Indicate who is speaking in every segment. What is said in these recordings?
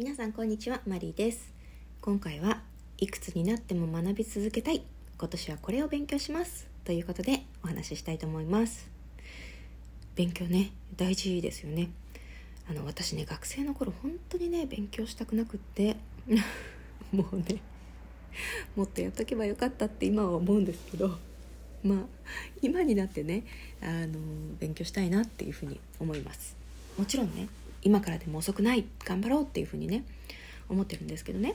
Speaker 1: 皆さんこんにちはマリーです。今回はいくつになっても学び続けたい。今年はこれを勉強します。ということでお話ししたいと思います。勉強ね大事ですよね。あの私ね学生の頃本当にね勉強したくなくって。もうねもっとやっとけばよかったって今は思うんですけど。まあ今になってねあの勉強したいなっていうふうに思います。もちろんね今からでも遅くない頑張ろうっていうふうにね思ってるんですけどね。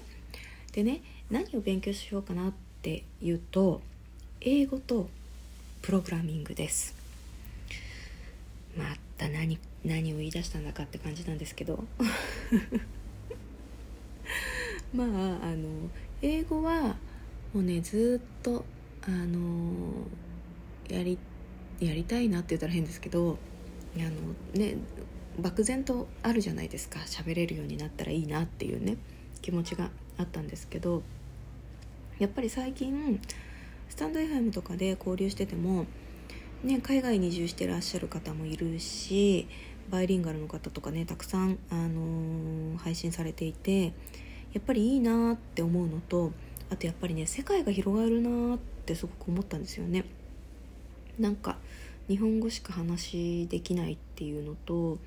Speaker 1: でね何を勉強しようかなっていうと英語とプログラミングです。また何何を言い出したんだかって感じなんですけど。まああの英語はもうねずっとあのやりやりたいなって言ったら変ですけどあのね漠然とあるじゃないですか喋れるようになったらいいなっていうね気持ちがあったんですけどやっぱり最近スタンド FM とかで交流してても、ね、海外に移住してらっしゃる方もいるしバイリンガルの方とかねたくさん、あのー、配信されていてやっぱりいいなって思うのとあとやっぱりね世界が広がるなってすごく思ったんですよね。なんか日本語しか話できないっていうのと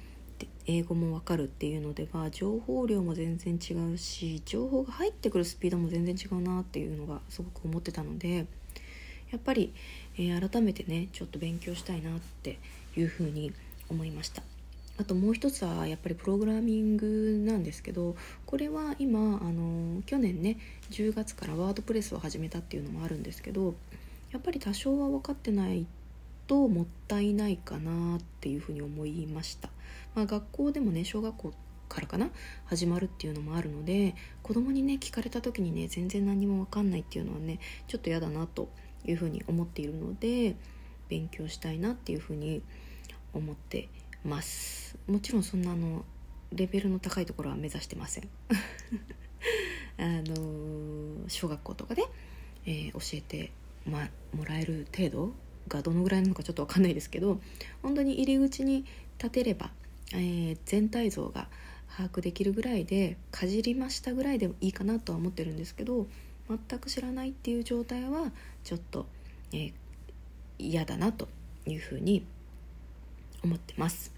Speaker 1: 英語もわかるっていうのでは情報量も全然違うし情報が入ってくるスピードも全然違うなっていうのがすごく思ってたのでやっぱり、えー、改めてねちょっと勉強したいなっていうふうに思いました。あともう一つはやっぱりプログラミングなんですけどこれは今あの去年ね10月からワードプレスを始めたっていうのもあるんですけどやっぱり多少は分かってないともったいないかなっていうふうに思いました、まあ、学校でもね小学校からかな始まるっていうのもあるので子供にね聞かれた時にね全然何も分かんないっていうのはねちょっと嫌だなというふうに思っているので勉強したいなっていうふうに思ってます。もちろんそんなあのレベルの高いところは目指してません。あの小学校とかで、えー、教えて、ま、もらえる程度がどのぐらいなのかちょっと分かんないですけど本当に入り口に立てれば、えー、全体像が把握できるぐらいでかじりましたぐらいでもいいかなとは思ってるんですけど全く知らないっていう状態はちょっと、えー、嫌だなというふうに思ってます。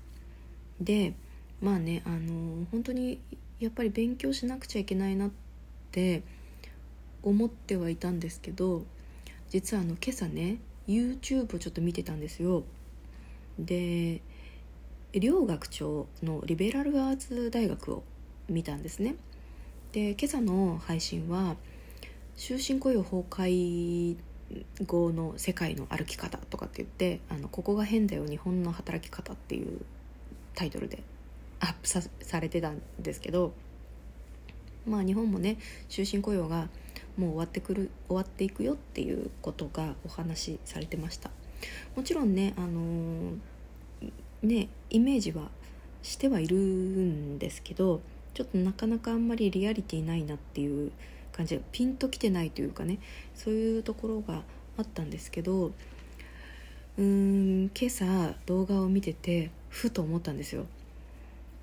Speaker 1: でまあねあのー、本当にやっぱり勉強しなくちゃいけないなって思ってはいたんですけど実はあの今朝ね YouTube をちょっと見てたんですよ。で両学長のリベラルアーツ大学を見たんですね。で今朝の配信は終身雇用崩壊後の世界の歩き方とかって言ってあのここが変だよ日本の働き方っていうタイトルでアップさされてたんですけどまあ日本もね終身雇用がもう終わってくる終わっていくよっていうことがお話しされてました。もちろんねあの、ねイメージはしてはいるんですけどちょっとなかなかあんまりリアリティないなっていう感じピンときてないというかねそういうところがあったんですけどうーん今朝動画を見ててふと思ったんですよ。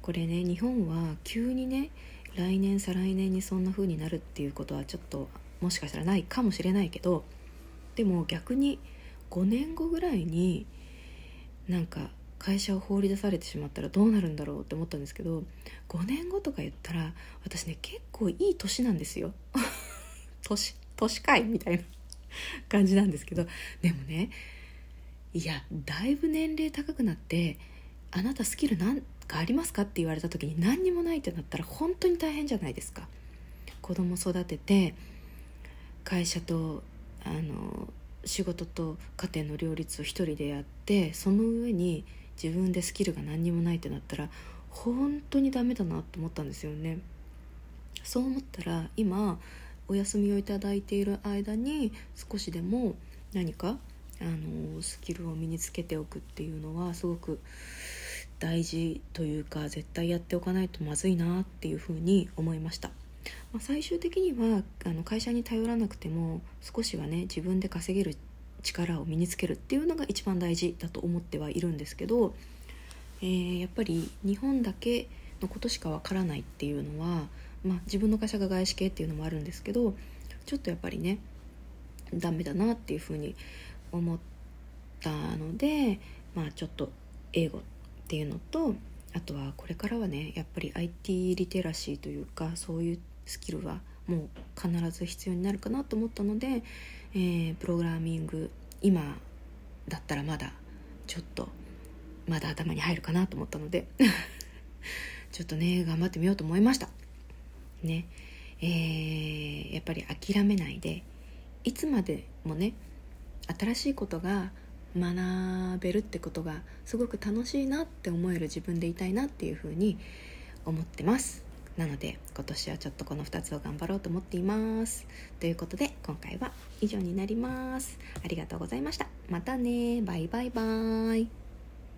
Speaker 1: これね日本は急にね来年再来年にそんな風になるっていうことはちょっともしかしたらないかもしれないけどでも逆に5年後ぐらいになんか会社を放り出されてしまったらどうなるんだろうって思ったんですけど5年後とか言ったら私ね結構いい年なんですよ。年年かいみたいな 感じなんですけどでもねいやだいぶ年齢高くなってあなたスキルなんかありますか？って言われた時に何にもないってなったら本当に大変じゃないですか。子供育てて会社とあの仕事と家庭の両立を一人でやってその上に自分でスキルが何にもないってなったら本当にダメだなと思ったんですよね。そう思ったら今お休みをいただいている間に少しでも何かあのスキルを身につけておくっていうのはすごく大事というか絶対やっておかないとまずいなっていうふうに思いました、まあ、最終的にはあの会社に頼らなくても少しはね自分で稼げる力を身につけるっていうのが一番大事だと思ってはいるんですけど、えー、やっぱり日本だけのことしかわからないっていうのはまあ、自分の会社が外資系っていうのもあるんですけどちょっとやっぱりねダメだなっていうふうに思ったので、まあ、ちょっと英語ってっていうのとあとはこれからはねやっぱり IT リテラシーというかそういうスキルはもう必ず必要になるかなと思ったので、えー、プログラミング今だったらまだちょっとまだ頭に入るかなと思ったので ちょっとね頑張ってみようと思いました。ね。えー、やっぱり諦めないでいつまでもね新しいことが学べるってことがすごく楽しいなって思える自分でいたいなっていうふうに思ってます。なので今年はちょっとこの2つを頑張ろうと思っています。ということで今回は以上になります。ありがとうございました。またね。バイバイバイ。